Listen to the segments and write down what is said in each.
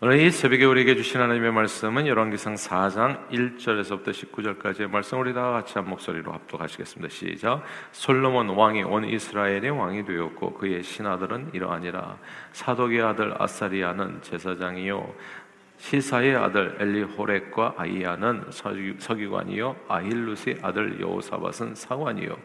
오늘 이 새벽에 우리에게 주신 하나님의 말씀은 열왕기상 4장 1절에서부터 19절까지의 말씀 우리 다 같이 한 목소리로 합독하시겠습니다. 시작. 솔로몬 왕이 온 이스라엘의 왕이 되었고 그의 신하들은 이러하니라. 사독의 아들 아사리아는 제사장이요 시사의 아들 엘리호렉과 아이야는 서기관이요 아힐루스의 아들 여호사밧은 사관이요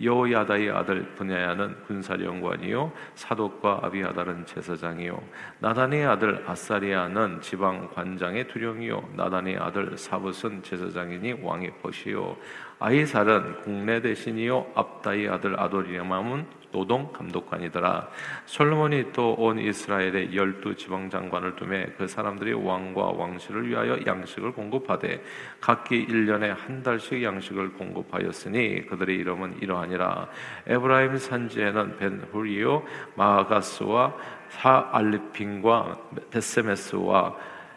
여호야다의 아들 분야야는 군사령관이요 사독과 아비하달은 제사장이요 나단의 아들 아사리아는 지방 관장의 두령이요 나단의 아들 사붓은 제사장이니 왕의 벗이요 아이살은 국내 대신이요 압다의 아들 아도리아맘은 노동 감독관이더라. 솔로몬이 또 온 이스라엘의 열두 지방 장관을 두매 그 사람들이 왕과 왕실을 위하여 양식을 공급하되 각기 1년에 한 달씩 양식을 공급하였으니 그들의 이름은 이러하니라. 에브라임 산지에는 벤훌이요 마가스와 사알빔과 벧세메스와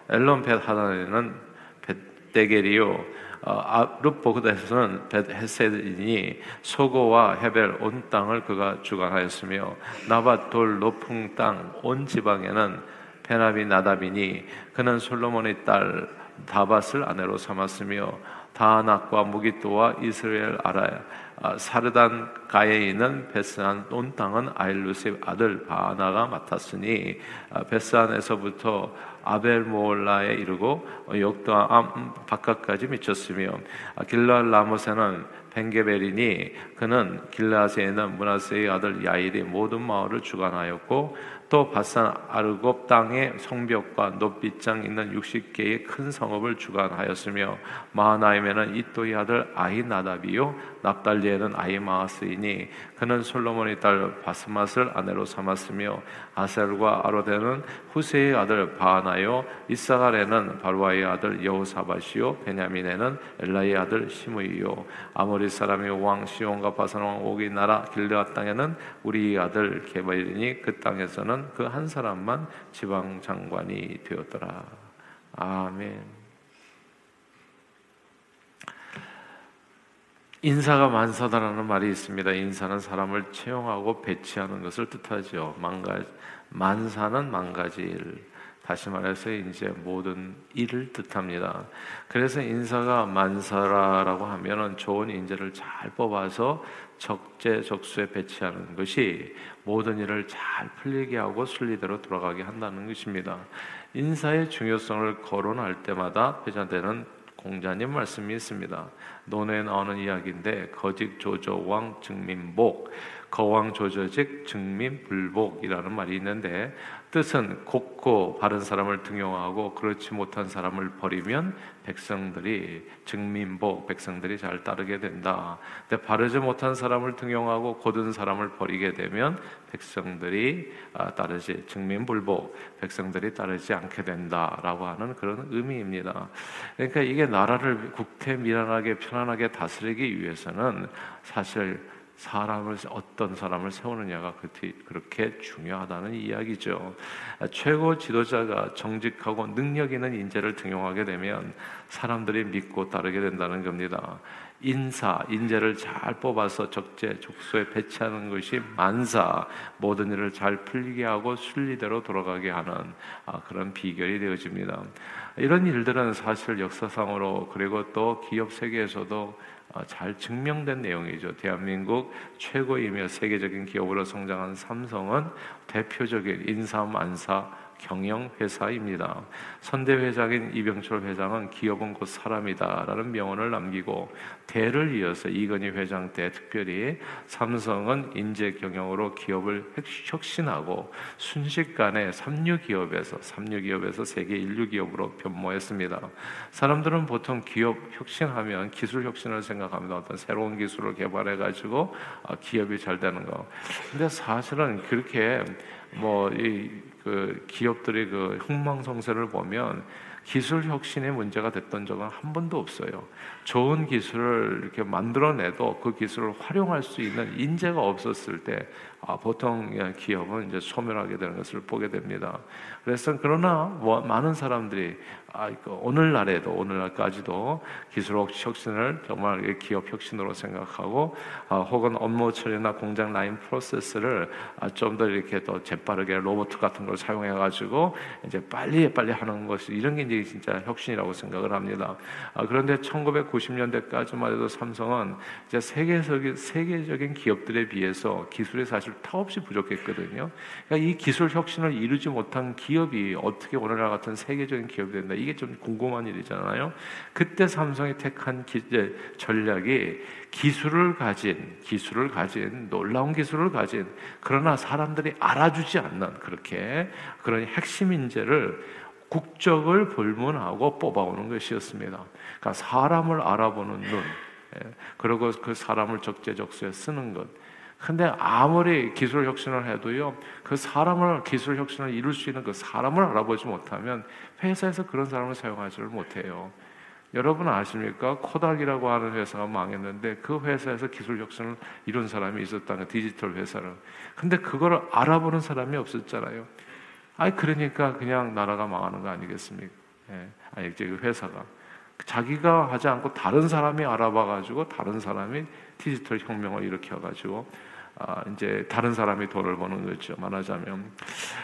엘론벧하난에는 벤데겔이요 아룹봇에는 벤헤셋이니 소고와 헤벨 온 땅을 그가 주관하였으며 나밧 돌 높은 땅 온 지방에는 벤아비나답이니 그는 솔로몬의 딸 다밧을 아내로 삼았으며 다낙과 무기토와 이스라엘 아라 아, 사르단 가에 있는 베스안 온 땅은 아일루스의 아들 바나가 맡았으니 아, 베스안에서부터 아벨 모올라에 이르고 역도암 바깥까지 미쳤으며 아, 길랄 라모세는 벤게벨이니 그는 길라스에 있는 문하세의 아들 야일이 모든 마을을 주관하였고 또 바산 아르곱 땅의 성벽과 높이장 있는 60개의 큰 성읍을 주관하였으며 마하나임에는 이또의 아들 아히나답이요 납달리에는 아히마하스이니 그는 솔로몬의 딸 바스맛을 아내로 삼았으며 아셀과 아로데는 후세의 아들 바하나요 이사갈에는 바루아의 아들 여호사밧이요 베냐민에는 엘라의 아들 시므이요 아모리 사람의 왕 시온과 바산 왕 오기 나라 길르앗 땅에는 우리 아들 게바일이니 그 땅에서는 나는 그 한 사람만 지방 장관이 되었더라. 아멘. 인사가 만사다라는 말이 있습니다. 인사는 사람을 채용하고 배치하는 것을 뜻하죠. 망가 만사는 망가지 일. 다시 말해서 이제 모든 일을 뜻합니다. 그래서 인사가 만사라고 하면은 좋은 인재를 잘 뽑아서 적재적소에 배치하는 것이 모든 일을 잘 풀리게 하고 순리대로 돌아가게 한다는 것입니다. 인사의 중요성을 거론할 때마다 회자되는 공자님 말씀이 있습니다. 논에 나오는 이야기인데 거직 조조 왕 증민복 거왕 조조직 증민 불복이라는 말이 있는데 뜻은 곱고 바른 사람을 등용하고 그렇지 못한 사람을 버리면 백성들이 증민복 백성들이 잘 따르게 된다. 근데 바르지 못한 사람을 등용하고 고든 사람을 버리게 되면 백성들이 아, 따르지 증민불복 백성들이 따르지 않게 된다라고 하는 그런 의미입니다. 그러니까 이게 나라를 국태밀안하게 편안하게 다스리기 위해서는 사실 사람을 어떤 사람을 세우느냐가 그렇게 중요하다는 이야기죠. 최고 지도자가 정직하고 능력 있는 인재를 등용하게 되면 사람들이 믿고 따르게 된다는 겁니다. 인사, 인재를 잘 뽑아서 적재적소에 배치하는 것이 만사, 모든 일을 잘 풀리게 하고 순리대로 돌아가게 하는 아, 그런 비결이 되어집니다. 이런 일들은 사실 역사상으로 그리고 또 기업 세계에서도 어, 잘 증명된 내용이죠. 대한민국 최고이며 세계적인 기업으로 성장한 삼성은 대표적인 인사만사 경영 회사입니다. 선대 회장인 이병철 회장은 기업은 곧 사람이다 라는 명언을 남기고 대를 이어서 이건희 회장 때 특별히 삼성은 인재 경영으로 기업을 혁신하고 순식간에 삼류 기업에서 삼류 기업에서 세계 인류 기업으로 변모했습니다. 사람들은 보통 기업 혁신하면 기술 혁신을 생각합니다. 어떤 새로운 기술을 개발해 가지고 아, 기업이 잘 되는 거. 근데 사실은 그렇게 뭐이 그 기업들의 그 흥망성쇠를 보면 기술 혁신의 문제가 됐던 적은 한 번도 없어요. 좋은 기술을 이렇게 만들어내도 그 기술을 활용할 수 있는 인재가 없었을 때 아, 보통 기업은 이제 소멸하게 되는 것을 보게 됩니다. 그래서 그러나 뭐 많은 사람들이 아, 오늘날에도 오늘날까지도 기술 혁신을 정말 기업 혁신으로 생각하고 아, 혹은 업무 처리나 공장 라인 프로세스를 아, 좀 더 이렇게 더 재빠르게 로봇 같은 걸 방식으로 사용해 가지고 이제 빨리 빨리 하는 것이 이런 게 이제 진짜 혁신이라고 생각을 합니다. 아, 그런데 1990년대까지만 해도 삼성은 이제 세계적인 세계적인 기업들에 비해서 기술이 사실 타없이 부족했거든요. 그러니까 이 기술 혁신을 이루지 못한 기업이 어떻게 오늘날 같은 세계적인 기업이 된다 이게 좀 궁금한 일이잖아요. 그때 삼성이 택한 기, 전략이 기술을 가진 기술을 가진 놀라운 기술을 가진 그러나 사람들이 알아주지 않는 그렇게 그런 핵심 인재를 국적을 불문하고 뽑아오는 것이었습니다. 그러니까 사람을 알아보는 눈, 예, 그리고 그 사람을 적재적소에 쓰는 것. 근데 아무리 기술 혁신을 해도요, 그 사람을 기술 혁신을 이룰 수 있는 그 사람을 알아보지 못하면 회사에서 그런 사람을 사용하지를 못해요. 여러분 아십니까? 코닥이라고 하는 회사가 망했는데 그 회사에서 기술 혁신을 이룬 사람이 있었다는 디지털 회사를. 근데 그거를 알아보는 사람이 없었잖아요. 아니 그러니까 그냥 나라가 망하는 거 아니겠습니까? 예. 아니 이제 그 회사가 자기가 하지 않고 다른 사람이 알아봐 가지고 다른 사람이 디지털 혁명을 일으켜 가지고 아, 이제 다른 사람이 돈을 버는 거죠. 말하자면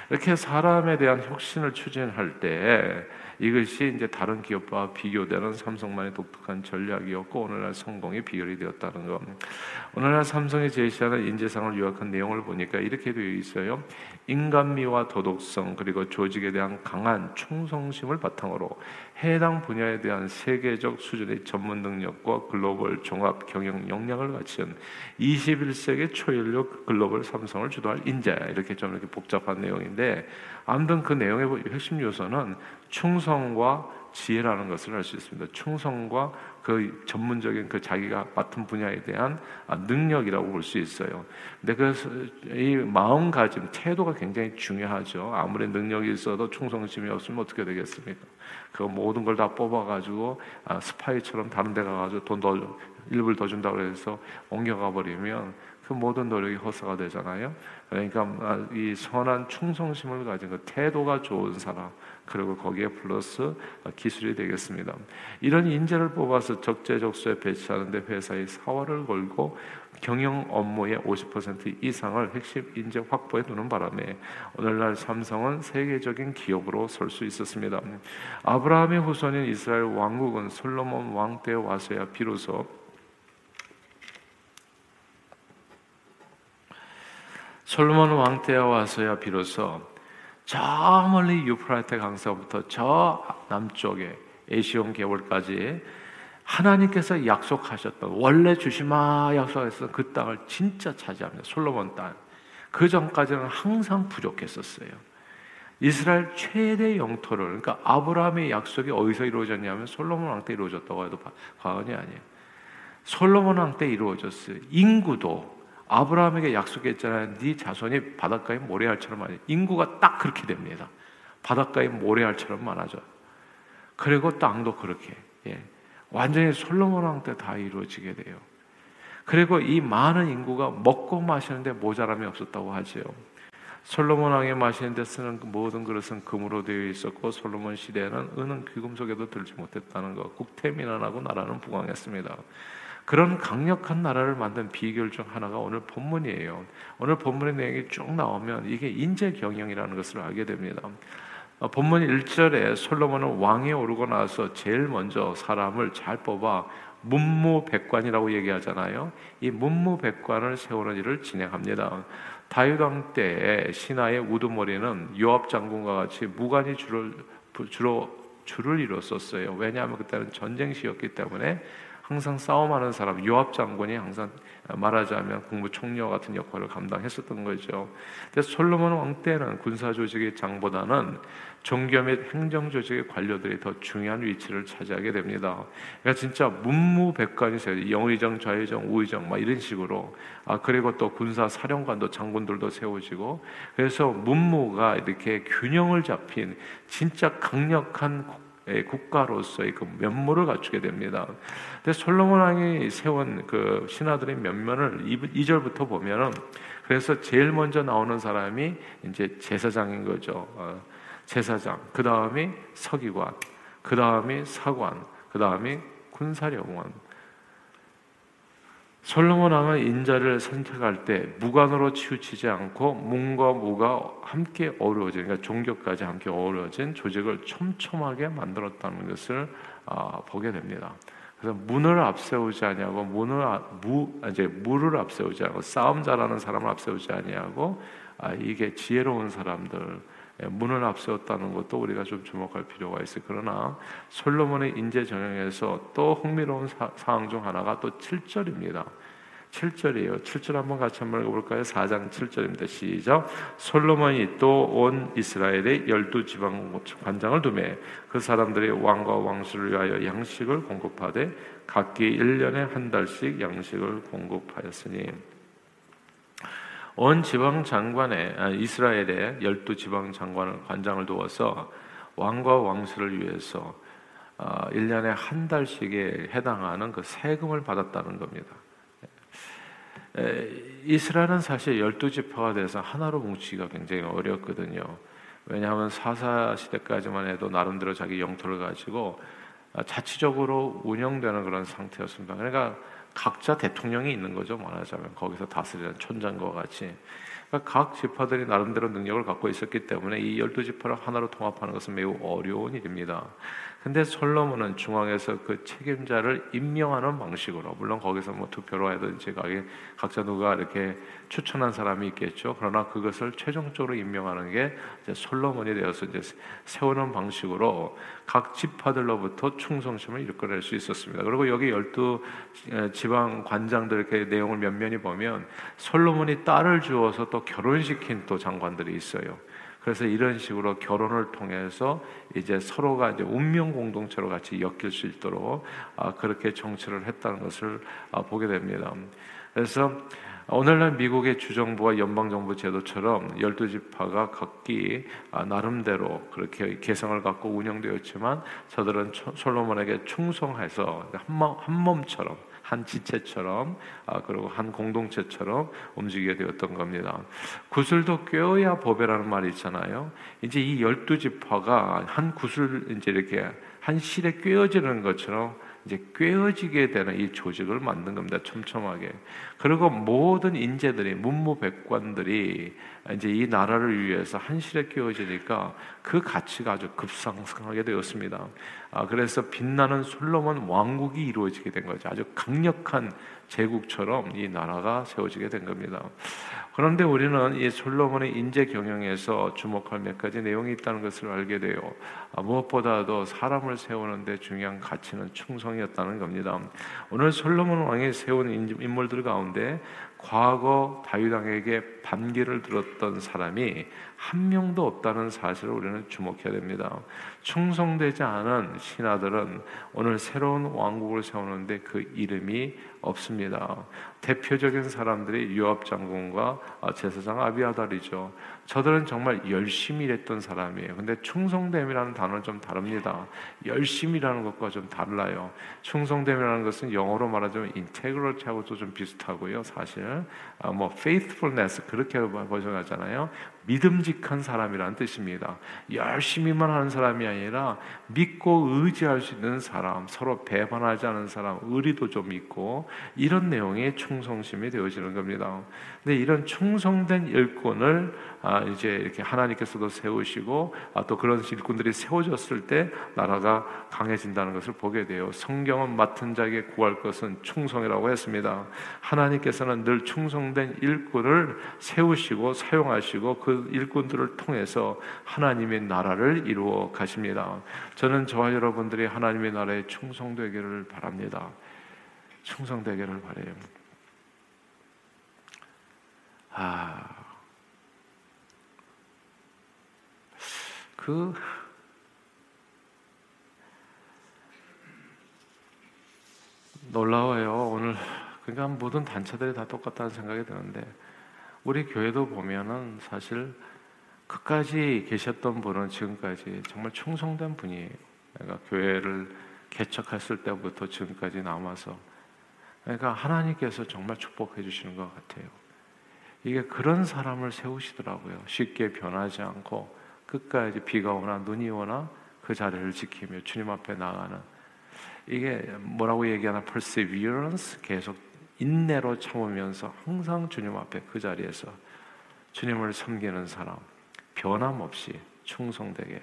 이렇게 사람에 대한 혁신을 추진할 때 이것이 이제 다른 기업과 비교되는 삼성만의 독특한 전략이었고 오늘날 성공의 비결이 되었다는 것. 오늘날 삼성이 제시하는 인재상을 요약한 내용을 보니까 이렇게 되어 있어요. 인간미와 도덕성 그리고 조직에 대한 강한 충성심을 바탕으로 해당 분야에 대한 세계적 수준의 전문 능력과 글로벌 종합 경영 역량을 갖춘 21세기 초연력 글로벌 삼성을 주도할 인재 이렇게 좀 이렇게 복잡한 내용인데 아무튼 그 내용의 핵심 요소는 충성과 지혜라는 것을 알 수 있습니다. 충성과 그 전문적인 그 자기가 맡은 분야에 대한 아, 능력이라고 볼 수 있어요. 근데 그이 마음가짐, 태도가 굉장히 중요하죠. 아무리 능력이 있어도 충성심이 없으면 어떻게 되겠습니까? 그 모든 걸 다 뽑아가지고 아, 스파이처럼 다른 데 가가지고 돈 더 일부를 더 준다고 해서 옮겨가 버리면 그 모든 노력이 허사가 되잖아요. 그러니까 아, 이 선한 충성심을 가진 그 태도가 좋은 사람 그리고 거기에 플러스 기술이 되겠습니다. 이런 인재를 뽑아서 적재적소에 배치하는데 회사의 사활을 걸고 경영 업무의 50% 이상을 핵심 인재 확보해 두는 바람에 오늘날 삼성은 세계적인 기업으로 설 수 있었습니다. 아브라함의 후손인 이스라엘 왕국은 솔로몬 왕 때 와서야 비로소 솔로몬 왕 때에 와서야 비로소 저 멀리 유프라테 강서부터 저 남쪽에 에시온 계월까지 하나님께서 약속하셨던 원래 주시마 약속했던 그 땅을 진짜 차지합니다. 솔로몬 땅. 그 전까지는 항상 부족했었어요. 이스라엘 최대 영토를 그러니까 아브라함의 약속이 어디서 이루어졌냐면 솔로몬 왕 때 이루어졌다고 해도 과언이 아니에요. 솔로몬 왕 때 이루어졌어요. 인구도 아브라함에게 약속했잖아요. 네 자손이 바닷가의 모래알처럼 많아. 인구가 딱 그렇게 됩니다. 바닷가의 모래알처럼 많아져. 그리고 땅도 그렇게. 예. 완전히 솔로몬 왕 때 다 이루어지게 돼요. 그리고 이 많은 인구가 먹고 마시는데 모자람이 없었다고 하지요. 솔로몬 왕이 마시는데 쓰는 그 모든 그릇은 금으로 되어 있었고 솔로몬 시대에는 은은 귀금속에도 들지 못했다는 것. 국태민안하고 나라는 부강했습니다. 그런 강력한 나라를 만든 비결 중 하나가 오늘 본문이에요. 오늘 본문의 내용이 쭉 나오면 이게 인재 경영이라는 것을 알게 됩니다. 어, 본문 1절에 솔로몬은 왕에 오르고 나서 제일 먼저 사람을 잘 뽑아 문무백관이라고 얘기하잖아요. 이 문무백관을 세우는 일을 진행합니다. 다윗 왕때 신하의 우두머리는 요압 장군과 같이 무관이 주를 주로 줄을 이뤘었어요. 왜냐하면 그때는 전쟁 시였기 때문에 항상 싸움하는 사람 요압 장군이 항상 말하자면 국무총리와 같은 역할을 감당했었던 거죠. 근데 솔로몬 왕 때는 군사 조직의 장보다는 종교 및 행정 조직의 관료들이 더 중요한 위치를 차지하게 됩니다. 그러니까 진짜 문무백관이 세요. 영의정, 좌의정, 우의정 막 이런 식으로 아 그리고 또 군사 사령관도 장군들도 세워지고 그래서 문무가 이렇게 균형을 잡힌 진짜 강력한 국가로서의 그 면모를 갖추게 됩니다. 근데 솔로몬 왕이 세운 그 신하들의 면면을 2절부터 보면은 그래서 제일 먼저 나오는 사람이 이제 제사장인 거죠. 어, 제사장. 그 다음이 서기관. 그 다음이 사관. 그 다음이 군사령관. 솔로몬 왕은 인자를 선택할 때 무관으로 치우치지 않고 문과 무가 함께 어우러진 그러니까 종교까지 함께 어우러진 조직을 촘촘하게 만들었다는 것을 어, 보게 됩니다. 그래서 문을 앞세우지 아니하고 문을 무 이제 무를 앞세우지 않고 싸움 잘하는 사람을 앞세우지 아니하고 아, 이게 지혜로운 사람들 예, 문을 앞세웠다는 것도 우리가 좀 주목할 필요가 있어요. 그러나 솔로몬의 인재 정형에서 또 흥미로운 사, 사항 중 하나가 또 7절입니다. 7절이에요. 7절 한번 같이 한번 읽어볼까요? 4장 7절입니다. 시작. 솔로몬이 또 온 이스라엘의 열두 지방 관장을 두매 그 사람들이 왕과 왕수를 위하여 양식을 공급하되 각기 1년에 한 달씩 양식을 공급하였으니 온 지방 장관에 아, 이스라엘의 열두 지방 장관을 관장을 두어서 왕과 왕수를 위해서 1년에 아, 한 달씩에 해당하는 그 세금을 받았다는 겁니다. 이스라엘은 사실 열두 지파가 돼서 하나로 뭉치기가 굉장히 어렵거든요. 왜냐하면 사사 시대까지만 해도 나름대로 자기 영토를 가지고 아, 자치적으로 운영되는 그런 상태였습니다. 그러니까 각자 대통령이 있는 거죠. 말하자면 거기서 다스리는 촌장과 같이 그러니까 각 지파들이 나름대로 능력을 갖고 있었기 때문에 이 열두 지파를 하나로 통합하는 것은 매우 어려운 일입니다. 근데 솔로몬은 중앙에서 그 책임자를 임명하는 방식으로 물론 거기서 뭐 투표로 해든지 각자 누가 이렇게 추천한 사람이 있겠죠. 그러나 그것을 최종적으로 임명하는 게 이제 솔로몬이 되어서 이제 세우는 방식으로 각 지파들로부터 충성심을 이끌어낼 수 있었습니다. 그리고 여기 열두 지방 관장들 이렇게 내용을 면면히 보면 솔로몬이 딸을 주어서 또 결혼시킨 또 장관들이 있어요. 그래서 이런 식으로 결혼을 통해서 이제 서로가 이제 운명 공동체로 같이 엮일 수 있도록 아, 그렇게 정치를 했다는 것을 아, 보게 됩니다. 그래서 오늘날 미국의 주정부와 연방정부 제도처럼 열두 지파가 각기 아, 나름대로 그렇게 개성을 갖고 운영되었지만 저들은 솔로몬에게 충성해서 한 몸처럼 한 지체처럼 아, 그리고 한 공동체처럼 움직이게 되었던 겁니다. 구슬도 꿰어야 법이라는 말이 있잖아요. 이제 이 열두 지파가 한 구슬 이제 이렇게 한 실에 꿰어지는 것처럼 이제 꿰어지게 되는 이 조직을 만든 겁니다. 촘촘하게. 그리고 모든 인재들이 문무백관들이 이제 이 나라를 위해서 한실에 꿰어지니까 그 가치가 아주 급상승하게 되었습니다. 아, 그래서 빛나는 솔로몬 왕국이 이루어지게 된 거죠. 아주 강력한 제국처럼 이 나라가 세워지게 된 겁니다. 그런데 우리는 이 솔로몬의 인재 경영에서 주목할 몇 가지 내용이 있다는 것을 알게 돼요. 아, 무엇보다도 사람을 세우는데 중요한 가치는 충성이었다는 겁니다. 오늘 솔로몬 왕이 세운 인물들 가운데 과거 다윗 왕에게 반기를 들었던 사람이 한 명도 없다는 사실을 우리는 주목해야 됩니다. 충성되지 않은 신하들은 오늘 새로운 왕국을 세우는데 그 이름이 없습니다. 대표적인 사람들이 요압 장군과 제사장 아비아달이죠. 저들은 정말 열심히 일했던 사람이에요. 근데 충성됨이라는 단어는 좀 다릅니다. 열심이라는 것과 좀 달라요. 충성됨이라는 것은 영어로 말하자면 인테그럴티하고도 좀 비슷하고요. 사실 아, 뭐 faithfulness 그렇게 번역하잖아요. 믿음직한 사람이라는 뜻입니다. 열심히만 하는 사람이 아니라 믿고 의지할 수 있는 사람, 서로 배반하지 않은 사람, 의리도 좀 있고 이런 내용이 충성심이 되어지는 겁니다. 근데 이런 충성된 일꾼을 아, 이제 이렇게 하나님께서도 세우시고 아, 또 그런 일꾼들이 세워졌을 때 나라가 강해진다는 것을 보게 돼요. 성경은 맡은 자에게 구할 것은 충성이라고 했습니다. 하나님께서는 늘 충성 된 일꾼을 세우시고 사용하시고 그 일꾼들을 통해서 하나님의 나라를 이루어 가십니다. 저는 저와 여러분들이 하나님의 나라에 충성되기를 바랍니다. 충성되기를 바래요. 아, 그 놀라워요. 그러니까 모든 단체들이 다 똑같다는 생각이 드는데 우리 교회도 보면은 사실 끝까지 계셨던 분은 지금까지 정말 충성된 분이에요. 그러니까 교회를 개척했을 때부터 지금까지 남아서 그러니까 하나님께서 정말 축복해 주시는 것 같아요. 이게 그런 사람을 세우시더라고요. 쉽게 변하지 않고 끝까지 비가 오나 눈이 오나 그 자리를 지키며 주님 앞에 나가는 이게 뭐라고 얘기하나 perseverance 계속 인내로 참으면서 항상 주님 앞에 그 자리에서 주님을 섬기는 사람 변함없이 충성되게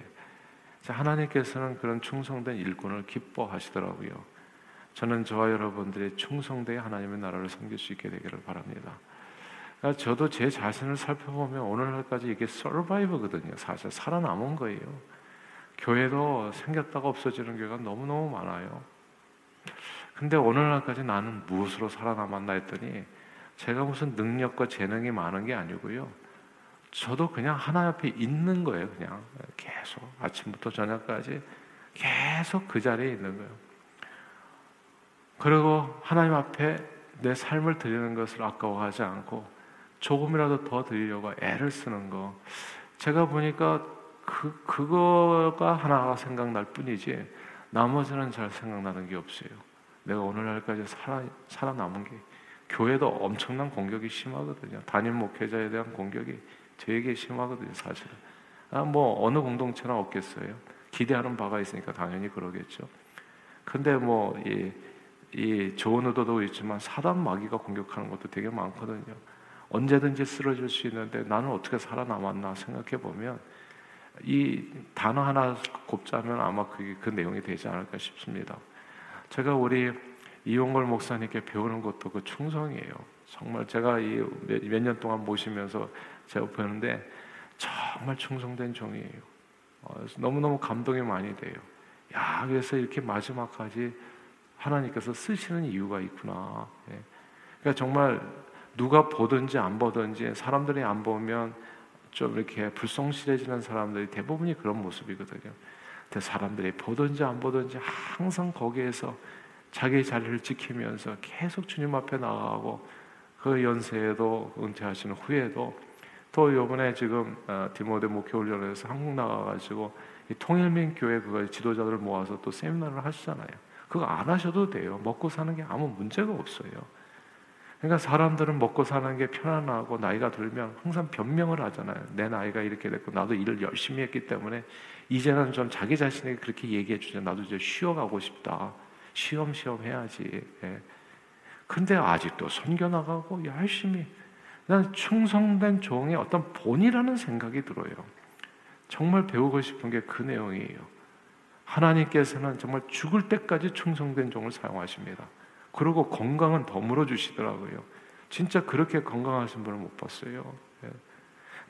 하나님께서는 그런 충성된 일꾼을 기뻐하시더라고요. 저는 저와 여러분들이 충성되게 하나님의 나라를 섬길 수 있게 되기를 바랍니다. 그러니까 저도 제 자신을 살펴보면 오늘날까지 이게 서바이브거든요. 사실 살아남은 거예요. 교회도 생겼다가 없어지는 교회가 너무너무 많아요. 근데 오늘날까지 나는 무엇으로 살아남았나 했더니 제가 무슨 능력과 재능이 많은 게 아니고요. 저도 그냥 하나 옆에 있는 거예요. 그냥 계속 아침부터 저녁까지 계속 그 자리에 있는 거예요. 그리고 하나님 앞에 내 삶을 드리는 것을 아까워하지 않고 조금이라도 더 드리려고 애를 쓰는 거. 제가 보니까 그 그거가 하나가 생각날 뿐이지 나머지는 잘 생각나는 게 없어요. 내가 오늘날까지 살아 살아남은 게 교회도 엄청난 공격이 심하거든요. 담임 목회자에 대한 공격이 되게 심하거든요, 사실은. 아, 뭐 어느 공동체나 없겠어요. 기대하는 바가 있으니까 당연히 그러겠죠. 근데 뭐 이 이 좋은 의도도 있지만 사단 마귀가 공격하는 것도 되게 많거든요. 언제든지 쓰러질 수 있는데 나는 어떻게 살아남았나 생각해 보면 이 단어 하나 곱자면 아마 그게 그 내용이 되지 않을까 싶습니다. 제가 우리 이용걸 목사님께 배우는 것도 그 충성이에요. 정말 제가 이몇년 동안 모시면서 제가 보는데 정말 충성된 종이에요. 어, 너무너무 감동이 많이 돼요. 야, 그래서 이렇게 마지막까지 하나님께서 쓰시는 이유가 있구나. 예. 그러니까 정말 누가 보든지 안 보든지 사람들이 안 보면 좀 이렇게 불성실해지는 사람들이 대부분이 그런 모습이거든요. 사람들이 보든지 안 보든지 항상 거기에서 자기 자리를 지키면서 계속 주님 앞에 나가고 그 연세에도 은퇴하시는 후에도 또 이번에 지금 어, 디모데 목회 훈련에서 한국 나가가지고 통일민 교회 그거 지도자들을 모아서 또 세미나를 하시잖아요. 그거 안 하셔도 돼요. 먹고 사는 게 아무 문제가 없어요. 그러니까 사람들은 먹고 사는 게 편안하고 나이가 들면 항상 변명을 하잖아요. 내 나이가 이렇게 됐고 나도 일을 열심히 했기 때문에 이제는 좀 자기 자신에게 그렇게 얘기해 주죠. 나도 이제 쉬어가고 싶다. 쉬엄쉬엄 해야지. 예. 근데 아직도 선교 나가고 열심히 난 충성된 종의 어떤 본이라는 생각이 들어요. 정말 배우고 싶은 게 그 내용이에요. 하나님께서는 정말 죽을 때까지 충성된 종을 사용하십니다. 그리고 건강은 더물어 주시더라고요. 진짜 그렇게 건강하신 분을 못 봤어요. 예.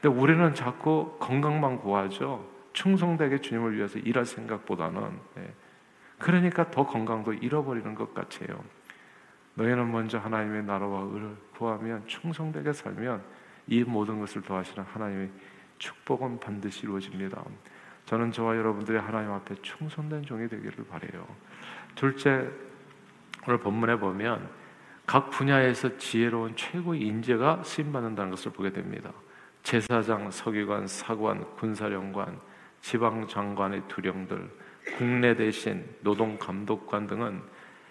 근데 우리는 자꾸 건강만 구하죠. 충성되게 주님을 위해서 일할 생각보다는 예. 그러니까 더 건강도 잃어버리는 것 같아요. 너희는 먼저 하나님의 나라와 의를 구하면 충성되게 살면 이 모든 것을 더하시는 하나님의 축복은 반드시 이루어집니다. 저는 저와 여러분들이 하나님 앞에 충성된 종이 되기를 바래요. 둘째 오늘 본문에 보면 각 분야에서 지혜로운 최고의 인재가 쓰임 받는다는 것을 보게 됩니다. 제사장, 서기관, 사관, 군사령관, 지방 장관의 두령들, 국내 대신, 노동 감독관 등은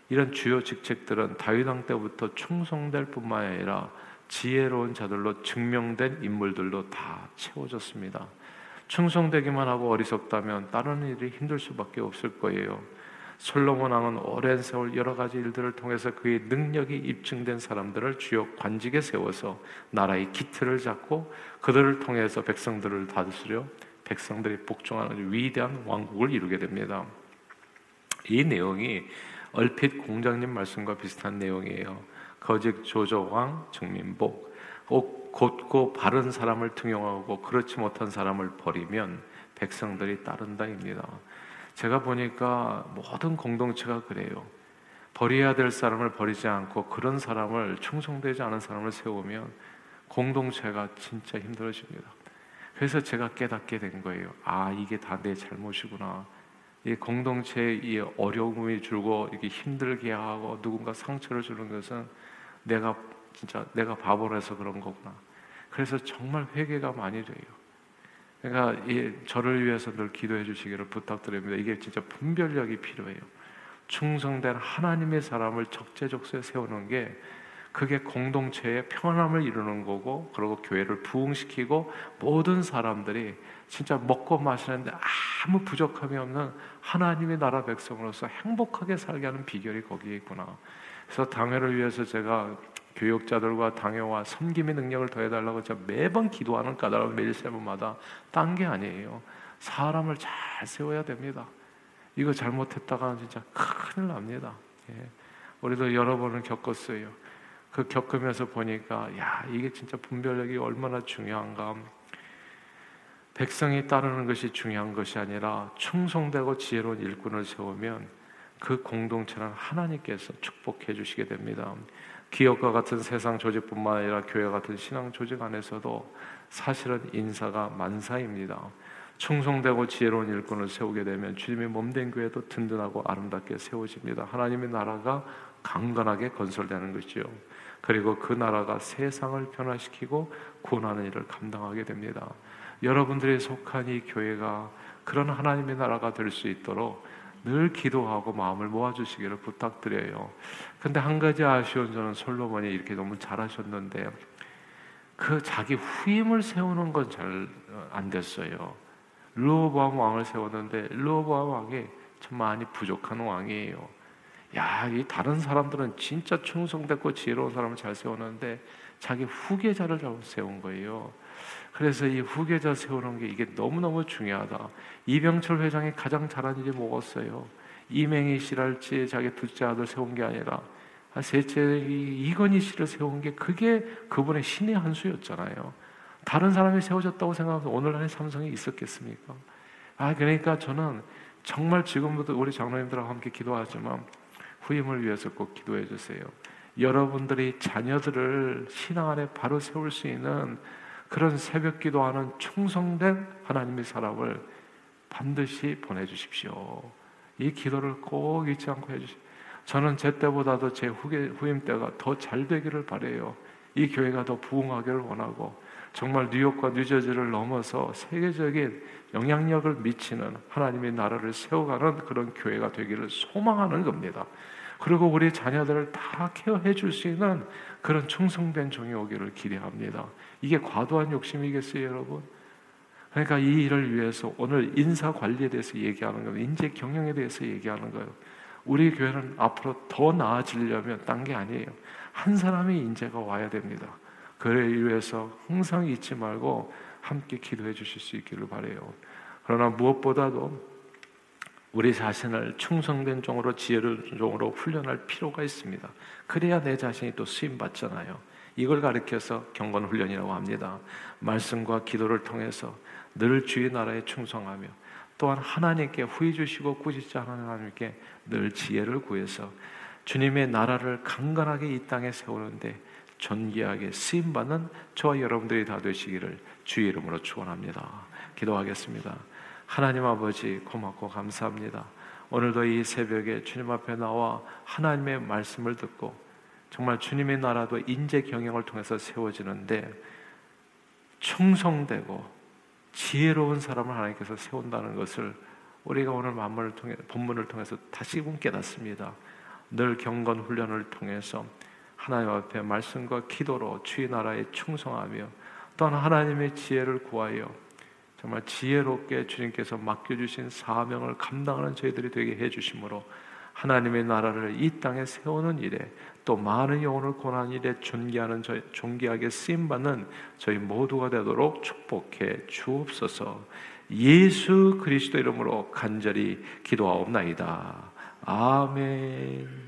이런 주요 직책들은 다윗 왕 때부터 충성될 뿐만 아니라 지혜로운 자들로 증명된 인물들로 다 채워졌습니다. 충성되기만 하고 어리석다면 다른 일이 힘들 수밖에 없을 거예요. 솔로몬 왕은 오랜 세월 여러 가지 일들을 통해서 그의 능력이 입증된 사람들을 주요 관직에 세워서 나라의 기틀을 잡고 그들을 통해서 백성들을 다스려 백성들이 복종하는 위대한 왕국을 이루게 됩니다. 이 내용이 얼핏 공장님 말씀과 비슷한 내용이에요. 거짓 조조왕 정민복 곧고 바른 사람을 등용하고 그렇지 못한 사람을 버리면 백성들이 따른다입니다. 제가 보니까 모든 공동체가 그래요. 버려야 될 사람을 버리지 않고 그런 사람을 충성되지 않은 사람을 세우면 공동체가 진짜 힘들어집니다. 그래서 제가 깨닫게 된 거예요. 아, 이게 다 내 잘못이구나. 이 공동체에 이 어려움이 줄고 이렇게 힘들게 하고 누군가 상처를 주는 것은 내가 진짜 내가 바보라서 그런 거구나. 그래서 정말 회개가 많이 돼요. 그러니까 이 저를 위해서 늘 기도해 주시기를 부탁드립니다. 이게 진짜 분별력이 필요해요. 충성된 하나님의 사람을 적재적소에 세우는 게 그게 공동체의 평안함을 이루는 거고 그리고 교회를 부흥시키고 모든 사람들이 진짜 먹고 마시는데 아무 부족함이 없는 하나님의 나라 백성으로서 행복하게 살게 하는 비결이 거기에 있구나. 그래서 당회를 위해서 제가 교육자들과 당회와 섬김의 능력을 더해달라고 제가 매번 기도하는 까닭은 매일 세 번마다 딴 게 아니에요. 사람을 잘 세워야 됩니다. 이거 잘못했다가 진짜 큰일 납니다. 예. 우리도 여러 번을 겪었어요. 그 겪으면서 보니까 야 이게 진짜 분별력이 얼마나 중요한가. 백성이 따르는 것이 중요한 것이 아니라 충성되고 지혜로운 일꾼을 세우면 그 공동체는 하나님께서 축복해 주시게 됩니다. 기업과 같은 세상 조직뿐만 아니라 교회 같은 신앙 조직 안에서도 사실은 인사가 만사입니다. 충성되고 지혜로운 일꾼을 세우게 되면 주님의 몸된 교회도 든든하고 아름답게 세워집니다. 하나님의 나라가 강건하게 건설되는 것이죠. 그리고 그 나라가 세상을 변화시키고 구원하는 일을 감당하게 됩니다. 여러분들이 속한 이 교회가 그런 하나님의 나라가 될 수 있도록 늘 기도하고 마음을 모아주시기를 부탁드려요. 근데 한 가지 아쉬운 저는 솔로몬이 이렇게 너무 잘하셨는데 그 자기 후임을 세우는 건 잘 안 됐어요. 르호보암 왕을 세웠는데 르호보암 왕이 참 많이 부족한 왕이에요. 야, 이 다른 사람들은 진짜 충성됐고 지혜로운 사람을 잘 세웠는데 자기 후계자를 잘못 세운 거예요. 그래서 이 후계자 세우는 게 이게 너무너무 중요하다. 이병철 회장이 가장 잘한 일이 뭐겠어요? 이맹희 씨랄지 자기 둘째 아들 세운 게 아니라 셋째 이건희 씨를 세운 게 그게 그분의 신의 한 수였잖아요. 다른 사람이 세워졌다고 생각하면 오늘날의 삼성이 있었겠습니까? 아 그러니까 저는 정말 지금부터 우리 장로님들하고 함께 기도하지만 후임을 위해서 꼭 기도해 주세요. 여러분들이 자녀들을 신앙 안에 바로 세울 수 있는 그런 새벽 기도하는 충성된 하나님의 사람을 반드시 보내주십시오. 이 기도를 꼭 잊지 않고 해주십시오. 저는 제 때보다도 제 후임 때가 더 잘 되기를 바래요. 이 교회가 더 부흥하기를 원하고 정말 뉴욕과 뉴저지를 넘어서 세계적인 영향력을 미치는 하나님의 나라를 세워가는 그런 교회가 되기를 소망하는 겁니다. 그리고 우리 자녀들을 다 케어해 줄 수 있는 그런 충성된 종이 오기를 기대합니다. 이게 과도한 욕심이겠어요, 여러분? 그러니까 이 일을 위해서 오늘 인사 관리에 대해서 얘기하는 거예요. 인재 경영에 대해서 얘기하는 거예요. 우리 교회는 앞으로 더 나아지려면 딴 게 아니에요. 한 사람의 인재가 와야 됩니다. 그래 위해서 항상 잊지 말고 함께 기도해 주실 수 있기를 바래요. 그러나 무엇보다도 우리 자신을 충성된 종으로 지혜로운 종으로 훈련할 필요가 있습니다. 그래야 내 자신이 또 쓰임 받잖아요. 이걸 가리켜서 경건 훈련이라고 합니다. 말씀과 기도를 통해서 늘 주의 나라에 충성하며 또한 하나님께 후회 주시고 않은 하나님께 늘 지혜를 구해서 주님의 나라를 강건하게 이 땅에 세우는데 존귀하게 쓰임 받는 저와 여러분들이 다 되시기를 주의 이름으로 축원합니다. 기도하겠습니다. 하나님 아버지 고맙고 감사합니다. 오늘도 이 새벽에 주님 앞에 나와 하나님의 말씀을 듣고 정말 주님의 나라도 인재 경영을 통해서 세워지는데 충성되고 지혜로운 사람을 하나님께서 세운다는 것을 우리가 오늘 본문을 통해서 다시금 깨닫습니다. 늘 경건 훈련을 통해서 하나님 앞에 말씀과 기도로 주의 나라에 충성하며 또한 하나님의 지혜를 구하여 정말 지혜롭게 주님께서 맡겨주신 사명을 감당하는 저희들이 되게 해주심으로 하나님의 나라를 이 땅에 세우는 일에 또 많은 영혼을 권하는 일에 존귀하는 저희, 존귀하게 쓰임 받는 저희 모두가 되도록 축복해 주옵소서. 예수 그리스도 이름으로 간절히 기도하옵나이다. 아멘.